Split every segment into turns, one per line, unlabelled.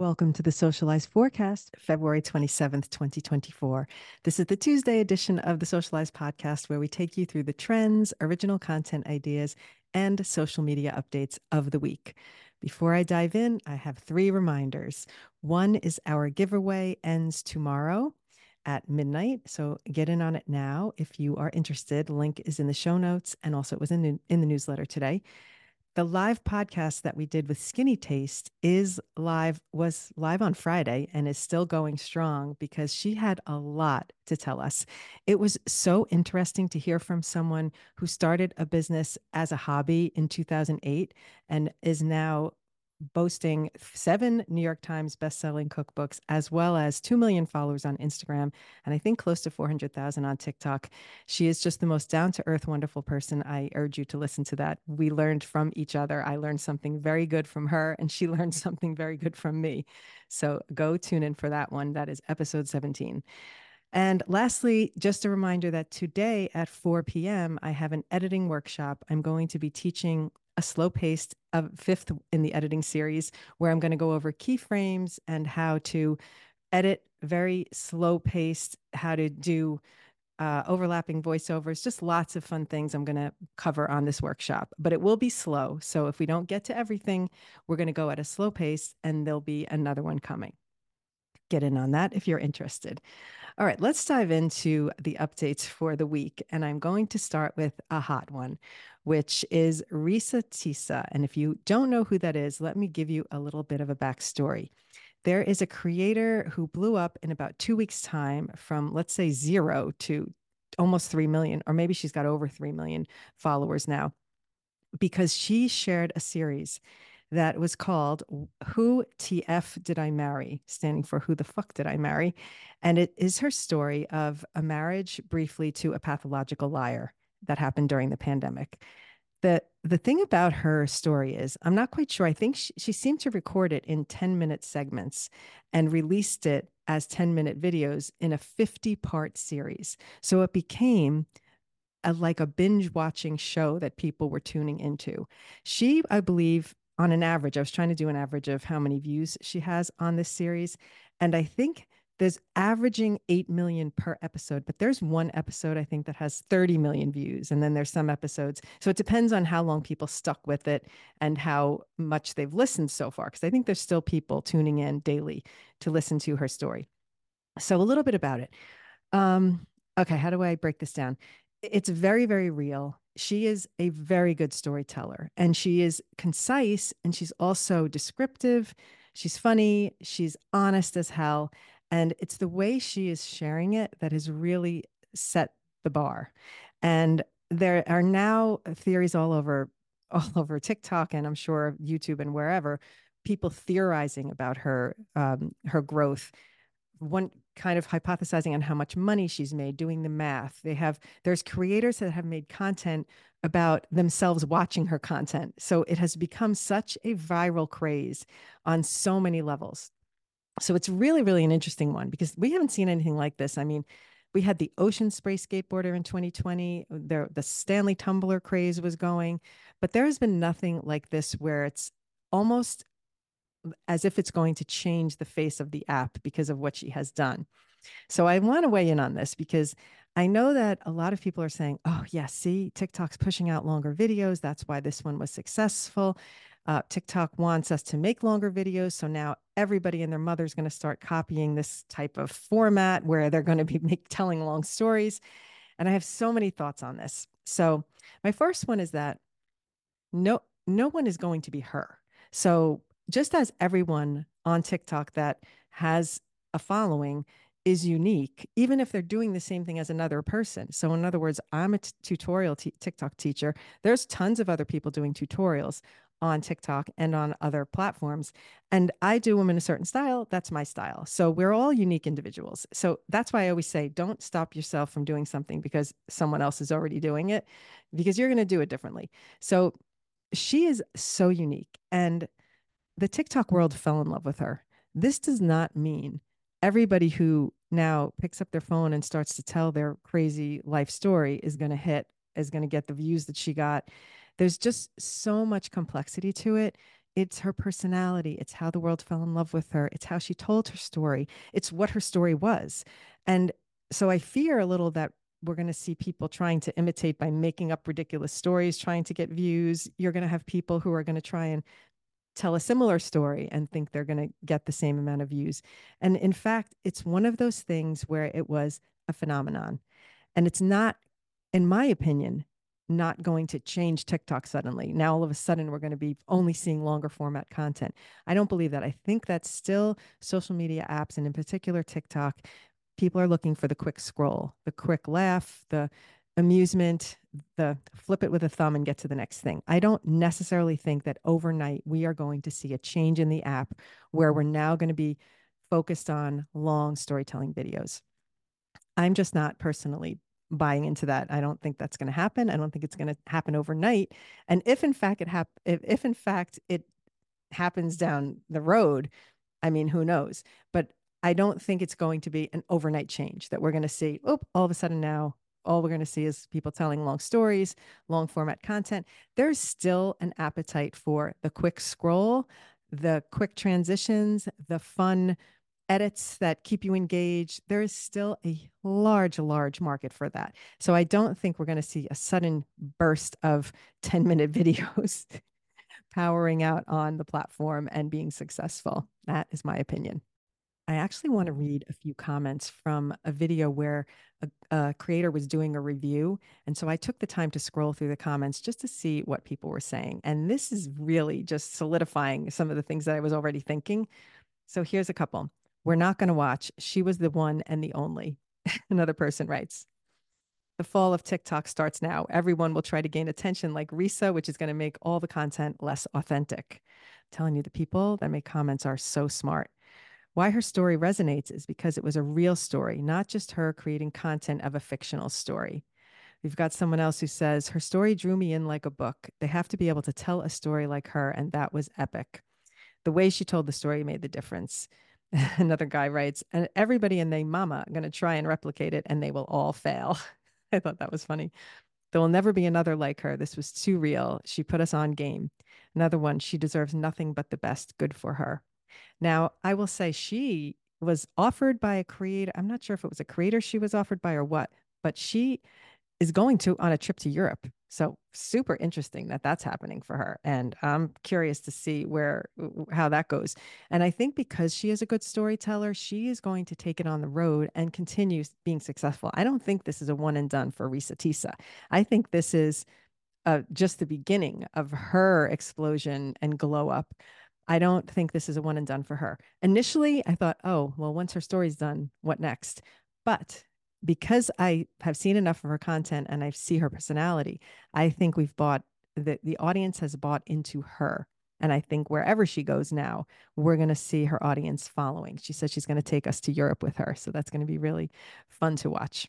Welcome to the Socialize Forecast, February 27th, 2024. This is the Tuesday edition of the Socialize podcast, where we take you through the trends, original content ideas, and social media updates of the week. Before I dive in, I have three reminders. One is our giveaway ends tomorrow at midnight. So get in on it now if you are interested. Link is in the show notes and also it was in the, in the newsletter today the live podcast that we did with Skinnytaste is live, was live on Friday and is still going strong because she had a lot to tell us. It was so interesting to hear from someone who started a business as a hobby in 2008 and is now boasting seven New York Times best-selling cookbooks, as well as 2 million followers on Instagram, and I think close to 400,000 on TikTok. She is just the most down-to-earth, wonderful person. I urge you to listen to that. We learned from each other. I learned something very good from her, and she learned something very good from me. So go tune in for that one. That is episode 17. And lastly, just a reminder that today at 4 p.m., I have an editing workshop. I'm going to be teaching a slow paced uh, fifth in the editing series where I'm going to go over keyframes and how to edit very slow paced, how to do uh, overlapping voiceovers, just lots of fun things I'm going to cover on this workshop. But it will be slow. So if we don't get to everything, we're going to go at a slow pace and there'll be another one coming. Get in on that if you're interested. All right, let's dive into the updates for the week. And I'm going to start with a hot one, which is Reesa Teesa. And if you don't know who that is, let me give you a little bit of a backstory. There is a creator who blew up in about two weeks' time from, let's say, zero to almost 3 million, or maybe she's got over 3 million followers now, because she shared a series that was called Who TF Did I Marry, standing for Who the Fuck Did I Marry? And it is her story of a marriage briefly to a pathological liar that happened during the pandemic. The, the thing about her story is, I'm not quite sure. I think she, she seemed to record it in 10 minute segments and released it as 10 minute videos in a 50 part series. So it became a, like a binge watching show that people were tuning into. She, I believe, on an average, I was trying to do an average of how many views she has on this series. And I think there's averaging 8 million per episode, but there's one episode I think that has 30 million views. And then there's some episodes. So it depends on how long people stuck with it and how much they've listened so far. Cause I think there's still people tuning in daily to listen to her story. So a little bit about it. Um, okay, how do I break this down? It's very, very real she is a very good storyteller and she is concise and she's also descriptive. She's funny, she's honest as hell. And it's the way she is sharing it that has really set the bar. And there are now theories all over all over TikTok and I'm sure YouTube and wherever people theorizing about her um, her growth one kind of hypothesizing on how much money she's made doing the math. They have there's creators that have made content about themselves watching her content. So it has become such a viral craze on so many levels. So it's really really an interesting one because we haven't seen anything like this. I mean we had the ocean spray skateboarder in 2020 there the stanley tumbler craze was going but there has been nothing like this where it's almost as if it's going to change the face of the app because of what she has done. So I want to weigh in on this because I know that a lot of people are saying, oh, yeah, see, TikTok's pushing out longer videos. That's why this one was successful. Uh, TikTok wants us to make longer videos. So now everybody and their mother is going to start copying this type of format where they're going to be make, telling long stories. And I have so many thoughts on this. So my first one is that no, no one is going to be her. So just as everyone on TikTok that has a following is unique, even if they're doing the same thing as another person. So, in other words, I'm a t- tutorial t- TikTok teacher. There's tons of other people doing tutorials on TikTok and on other platforms. And I do them in a certain style. That's my style. So, we're all unique individuals. So, that's why I always say don't stop yourself from doing something because someone else is already doing it, because you're going to do it differently. So, she is so unique. And the TikTok world fell in love with her. This does not mean everybody who now picks up their phone and starts to tell their crazy life story is going to hit, is going to get the views that she got. There's just so much complexity to it. It's her personality. It's how the world fell in love with her. It's how she told her story. It's what her story was. And so I fear a little that we're going to see people trying to imitate by making up ridiculous stories, trying to get views. You're going to have people who are going to try and tell a similar story and think they're going to get the same amount of views. And in fact, it's one of those things where it was a phenomenon. And it's not, in my opinion, not going to change TikTok suddenly. Now, all of a sudden, we're going to be only seeing longer format content. I don't believe that. I think that still social media apps, and in particular TikTok, people are looking for the quick scroll, the quick laugh, the amusement, the flip it with a thumb and get to the next thing. I don't necessarily think that overnight we are going to see a change in the app where we're now going to be focused on long storytelling videos. I'm just not personally buying into that. I don't think that's going to happen. I don't think it's going to happen overnight. And if in fact it hap- if, if in fact it happens down the road, I mean, who knows? But I don't think it's going to be an overnight change that we're going to see, oh, all of a sudden now all we're going to see is people telling long stories, long format content. There's still an appetite for the quick scroll, the quick transitions, the fun edits that keep you engaged. There is still a large, large market for that. So I don't think we're going to see a sudden burst of 10 minute videos powering out on the platform and being successful. That is my opinion. I actually want to read a few comments from a video where a, a, creator was doing a review. And so I took the time to scroll through the comments just to see what people were saying. And this is really just solidifying some of the things that I was already thinking. So here's a couple. We're not going to watch. She was the one and the only. Another person writes, the fall of TikTok starts now. Everyone will try to gain attention like Reesa, which is going to make all the content less authentic. I'm telling you, the people that make comments are so smart. Why her story resonates is because it was a real story, not just her creating content of a fictional story. We've got someone else who says, Her story drew me in like a book. They have to be able to tell a story like her, and that was epic. The way she told the story made the difference. Another guy writes, and everybody and their mama are going to try and replicate it and they will all fail. I thought that was funny. There will never be another like her. This was too real. She put us on game. Another one, she deserves nothing but the best. Good for her. Now, I will say she was offered by a creator. I'm not sure if it was a creator she was offered by or what, but she is going to on a trip to Europe. So super interesting that that's happening for her. And I'm curious to see where, how that goes. And I think because she is a good storyteller, she is going to take it on the road and continue being successful. I don't think this is a one and done for Reesa Teesa. I think this is uh, just the beginning of her explosion and glow up. I don't think this is a one and done for her. Initially, I thought, oh, well, once her story's done, what next? But because I have seen enough of her content and I see her personality, I think we've bought that the audience has bought into her. And I think wherever she goes now, we're going to see her audience following. She says she's going to take us to Europe with her. So that's going to be really fun to watch.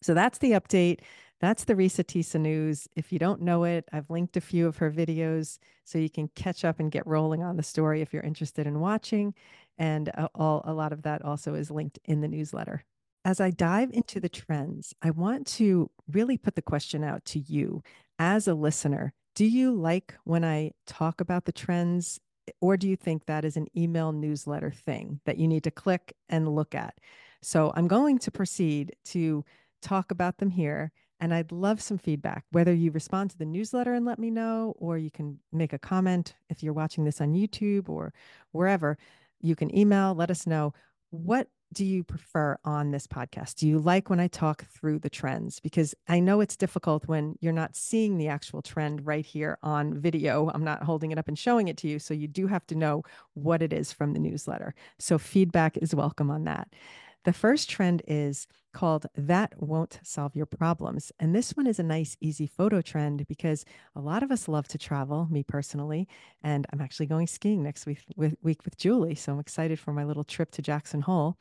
So that's the update. That's the Reesa Teesa news. If you don't know it, I've linked a few of her videos so you can catch up and get rolling on the story if you're interested in watching. And uh, all, a lot of that also is linked in the newsletter as I dive into the trends, I want to really put the question out to you as a listener. Do you like when I talk about the trends, or do you think that is an email newsletter thing that you need to click and look at? So I'm going to proceed to talk about them here. And I'd love some feedback, whether you respond to the newsletter and let me know, or you can make a comment if you're watching this on YouTube or wherever. You can email, let us know what do you prefer on this podcast? Do you like when I talk through the trends? Because I know it's difficult when you're not seeing the actual trend right here on video. I'm not holding it up and showing it to you. So you do have to know what it is from the newsletter. So feedback is welcome on that. The first trend is called That Won't Solve Your Problems. And this one is a nice, easy photo trend because a lot of us love to travel, me personally. And I'm actually going skiing next week with, week with Julie. So I'm excited for my little trip to Jackson Hole.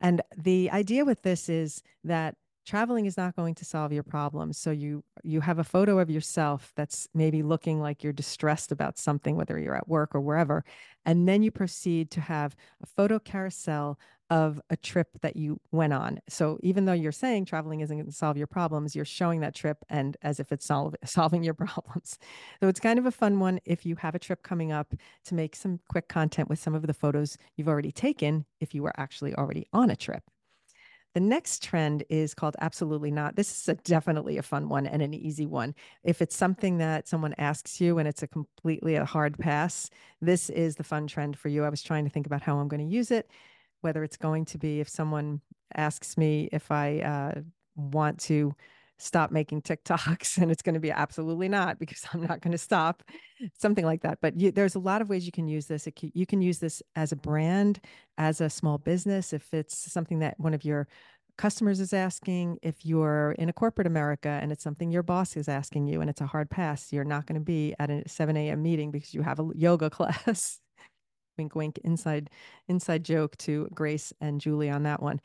And the idea with this is that traveling is not going to solve your problems so you you have a photo of yourself that's maybe looking like you're distressed about something whether you're at work or wherever and then you proceed to have a photo carousel of a trip that you went on. So even though you're saying traveling isn't going to solve your problems you're showing that trip and as if it's sol- solving your problems. So it's kind of a fun one if you have a trip coming up to make some quick content with some of the photos you've already taken if you were actually already on a trip the next trend is called Absolutely Not. This is a, definitely a fun one and an easy one. If it's something that someone asks you and it's a completely a hard pass, this is the fun trend for you. I was trying to think about how I'm going to use it, whether it's going to be if someone asks me if I uh, want to stop making TikToks and it's going to be absolutely not because I'm not going to stop, something like that. But you, there's a lot of ways you can use this. You can use this as a brand, as a small business, if it's something that one of your customers is asking, if you're in a corporate America and it's something your boss is asking you and it's a hard pass, you're not going to be at a 7 a.m. meeting because you have a yoga class. wink, wink, inside, inside joke to Grace and Julie on that one.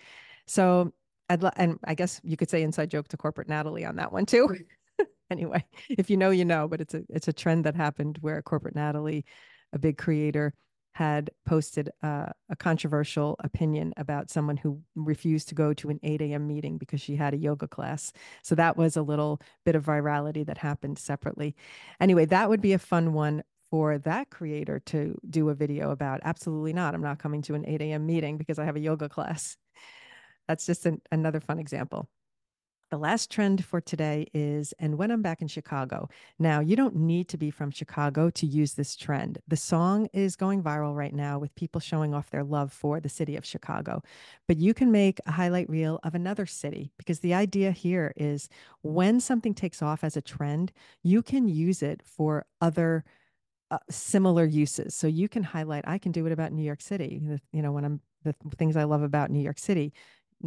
So I'd lo- and I guess you could say inside joke to corporate Natalie on that one too. anyway, if you know, you know. But it's a it's a trend that happened where corporate Natalie, a big creator, had posted uh, a controversial opinion about someone who refused to go to an 8 a.m. meeting because she had a yoga class. So that was a little bit of virality that happened separately. Anyway, that would be a fun one for that creator to do a video about. Absolutely not. I'm not coming to an 8 a.m. meeting because I have a yoga class. That's just an, another fun example. The last trend for today is, and when I'm back in Chicago. Now, you don't need to be from Chicago to use this trend. The song is going viral right now with people showing off their love for the city of Chicago. But you can make a highlight reel of another city because the idea here is when something takes off as a trend, you can use it for other uh, similar uses. So you can highlight, I can do it about New York City. You know, when I'm the things I love about New York City.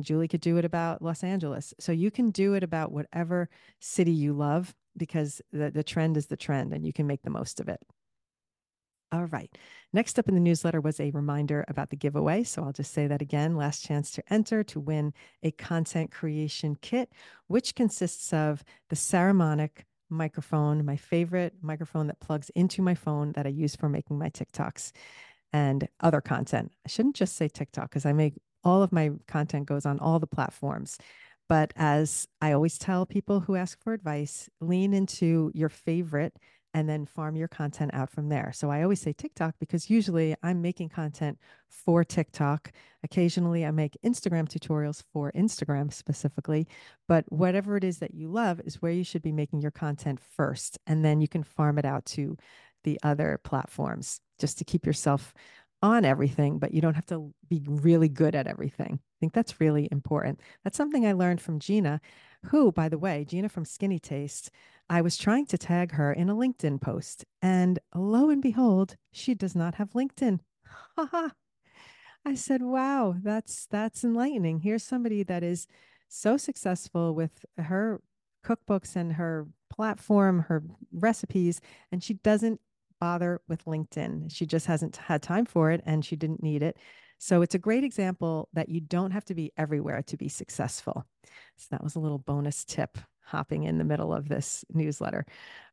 Julie could do it about Los Angeles. So you can do it about whatever city you love because the, the trend is the trend and you can make the most of it. All right. Next up in the newsletter was a reminder about the giveaway. So I'll just say that again last chance to enter to win a content creation kit, which consists of the Saramonic microphone, my favorite microphone that plugs into my phone that I use for making my TikToks and other content. I shouldn't just say TikTok because I make all of my content goes on all the platforms. But as I always tell people who ask for advice, lean into your favorite and then farm your content out from there. So I always say TikTok because usually I'm making content for TikTok. Occasionally I make Instagram tutorials for Instagram specifically, but whatever it is that you love is where you should be making your content first. And then you can farm it out to the other platforms just to keep yourself on everything, but you don't have to be really good at everything. I think that's really important. That's something I learned from Gina, who, by the way, Gina from Skinnytaste, I was trying to tag her in a LinkedIn post, and lo and behold, she does not have LinkedIn. Haha. I said, "Wow, that's that's enlightening. Here's somebody that is so successful with her cookbooks and her platform, her recipes, and she doesn't bother with LinkedIn. She just hasn't had time for it and she didn't need it. So it's a great example that you don't have to be everywhere to be successful. So that was a little bonus tip hopping in the middle of this newsletter.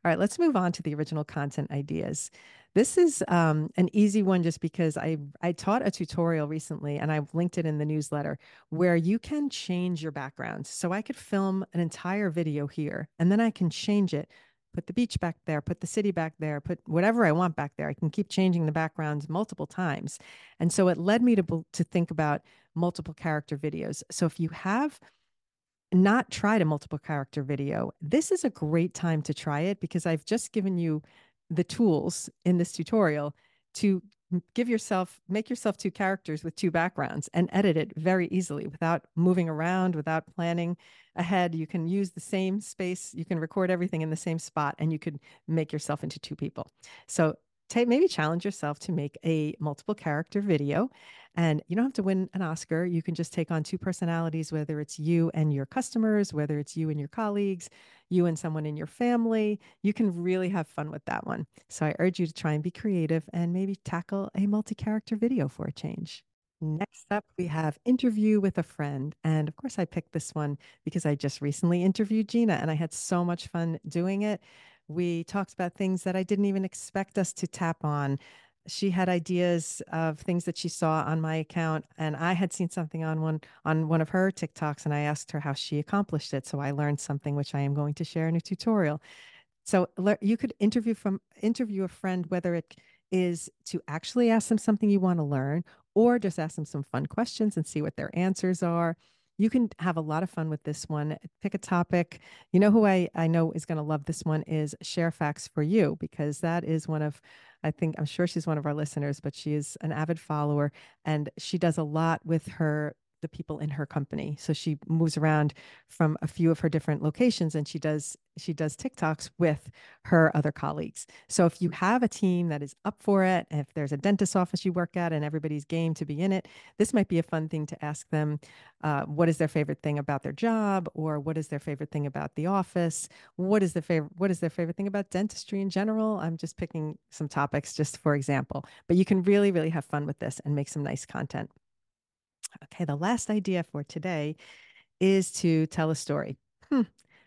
All right, let's move on to the original content ideas. This is um, an easy one just because I I taught a tutorial recently and I've linked it in the newsletter where you can change your background. So I could film an entire video here and then I can change it put the beach back there, put the city back there, put whatever I want back there. I can keep changing the backgrounds multiple times. And so it led me to, to think about multiple character videos. So if you have not tried a multiple character video, this is a great time to try it because I've just given you the tools in this tutorial to give yourself make yourself two characters with two backgrounds and edit it very easily without moving around without planning ahead. You can use the same space you can record everything in the same spot and you could make yourself into two people. So take maybe challenge yourself to make a multiple character video and you don't have to win an oscar you can just take on two personalities whether it's you and your customers whether it's you and your colleagues you and someone in your family you can really have fun with that one so i urge you to try and be creative and maybe tackle a multi-character video for a change Next up, we have interview with a friend. And of course, I picked this one because I just recently interviewed Gina and I had so much fun doing it. We talked about things that I didn't even expect us to tap on. She had ideas of things that she saw on my account, and I had seen something on one on one of her TikToks, and I asked her how she accomplished it. So I learned something which I am going to share in a tutorial. So you could interview from interview a friend, whether it is to actually ask them something you want to learn or just ask them some fun questions and see what their answers are. You can have a lot of fun with this one. Pick a topic. You know who I, I know is going to love this one is Share Facts for You, because that is one of, I think, I'm sure she's one of our listeners, but she is an avid follower and she does a lot with her the people in her company. So she moves around from a few of her different locations and she does she does TikToks with her other colleagues. So if you have a team that is up for it, if there's a dentist office you work at and everybody's game to be in it, this might be a fun thing to ask them uh, what is their favorite thing about their job or what is their favorite thing about the office? What is the favorite what is their favorite thing about dentistry in general? I'm just picking some topics just for example, but you can really really have fun with this and make some nice content. Okay, the last idea for today is to tell a story. Hmm.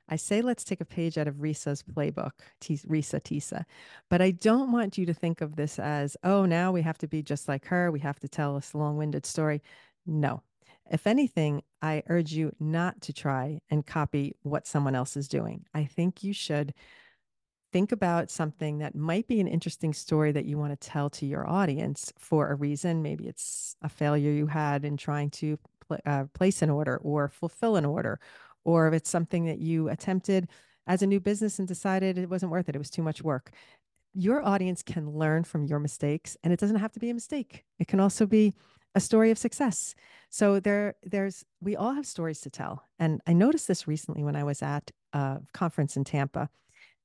I say let's take a page out of Reesa's playbook, T- Reesa Teesa, but I don't want you to think of this as, oh, now we have to be just like her. We have to tell a long winded story. No. If anything, I urge you not to try and copy what someone else is doing. I think you should think about something that might be an interesting story that you want to tell to your audience for a reason. Maybe it's a failure you had in trying to pl- uh, place an order or fulfill an order, or if it's something that you attempted as a new business and decided it wasn't worth it, it was too much work. Your audience can learn from your mistakes, and it doesn't have to be a mistake. It can also be a story of success. So there, there's we all have stories to tell, and I noticed this recently when I was at a conference in Tampa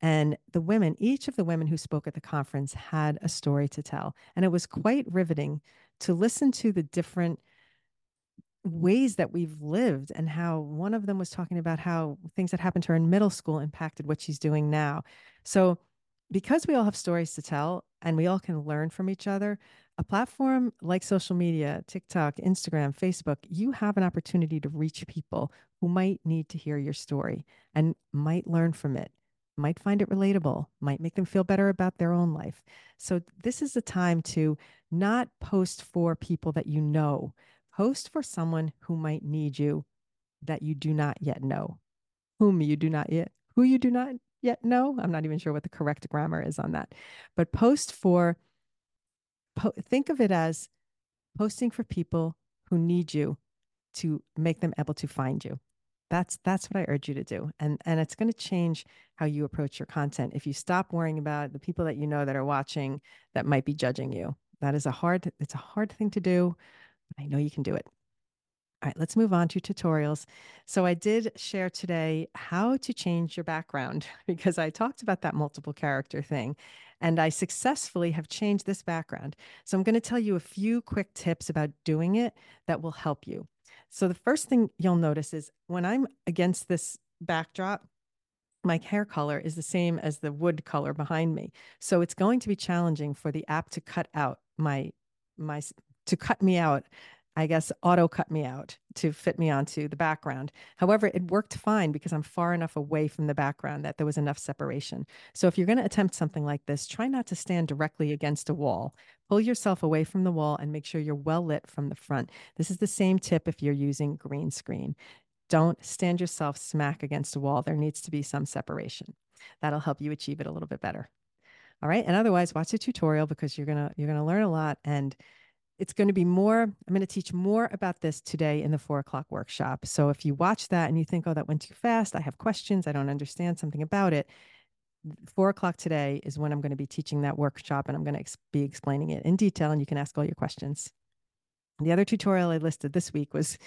and the women, each of the women who spoke at the conference had a story to tell. And it was quite riveting to listen to the different ways that we've lived and how one of them was talking about how things that happened to her in middle school impacted what she's doing now. So, because we all have stories to tell and we all can learn from each other, a platform like social media, TikTok, Instagram, Facebook, you have an opportunity to reach people who might need to hear your story and might learn from it might find it relatable, might make them feel better about their own life. So, this is the time to not post for people that you know, post for someone who might need you that you do not yet know, whom you do not yet, who you do not yet know. I'm not even sure what the correct grammar is on that, but post for, po- think of it as posting for people who need you to make them able to find you. That's that's what I urge you to do. And and it's going to change how you approach your content. If you stop worrying about the people that you know that are watching that might be judging you. That is a hard it's a hard thing to do. I know you can do it. All right, let's move on to tutorials. So I did share today how to change your background because I talked about that multiple character thing and I successfully have changed this background. So I'm going to tell you a few quick tips about doing it that will help you. So the first thing you'll notice is when I'm against this backdrop, my hair color is the same as the wood color behind me. So it's going to be challenging for the app to cut out my my to cut me out I guess, auto cut me out to fit me onto the background. However, it worked fine because I'm far enough away from the background that there was enough separation. So if you're going to attempt something like this, try not to stand directly against a wall. Pull yourself away from the wall and make sure you're well lit from the front. This is the same tip if you're using green screen. Don't stand yourself smack against a wall. There needs to be some separation. That'll help you achieve it a little bit better. All right. And otherwise, watch the tutorial because you're gonna you're gonna learn a lot and it's going to be more, I'm going to teach more about this today in the four o'clock workshop. So if you watch that and you think, oh, that went too fast, I have questions, I don't understand something about it, four o'clock today is when I'm going to be teaching that workshop and I'm going to ex- be explaining it in detail and you can ask all your questions. The other tutorial I listed this week was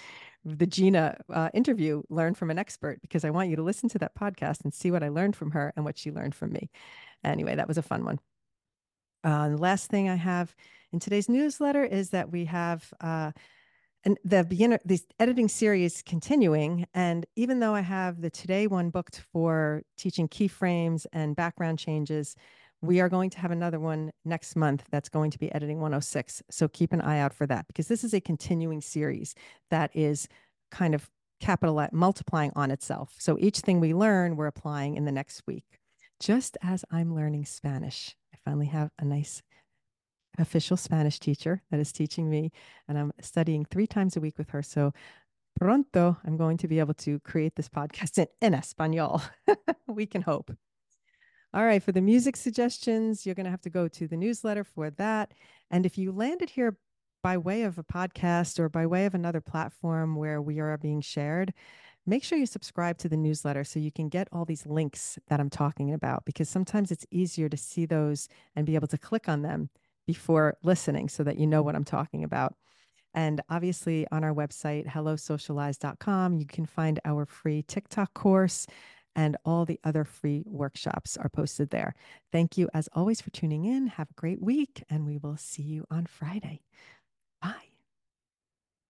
the Gina uh, interview, Learn from an Expert, because I want you to listen to that podcast and see what I learned from her and what she learned from me. Anyway, that was a fun one. Uh, the last thing I have in today's newsletter is that we have uh, and the beginner this editing series continuing and even though i have the today one booked for teaching keyframes and background changes We are going to have another one next month that's going to be editing 106. So keep an eye out for that because this is a continuing series that is kind of capital multiplying on itself. So each thing we learn, we're applying in the next week. Just as I'm learning Spanish, I finally have a nice official Spanish teacher that is teaching me, and I'm studying three times a week with her. So pronto, I'm going to be able to create this podcast in, in Espanol. we can hope. All right, for the music suggestions, you're going to have to go to the newsletter for that. And if you landed here by way of a podcast or by way of another platform where we are being shared, make sure you subscribe to the newsletter so you can get all these links that I'm talking about because sometimes it's easier to see those and be able to click on them before listening so that you know what I'm talking about. And obviously, on our website, hellosocialize.com, you can find our free TikTok course and all the other free workshops are posted there. Thank you, as always, for tuning in. Have a great week, and we will see you on Friday. Bye.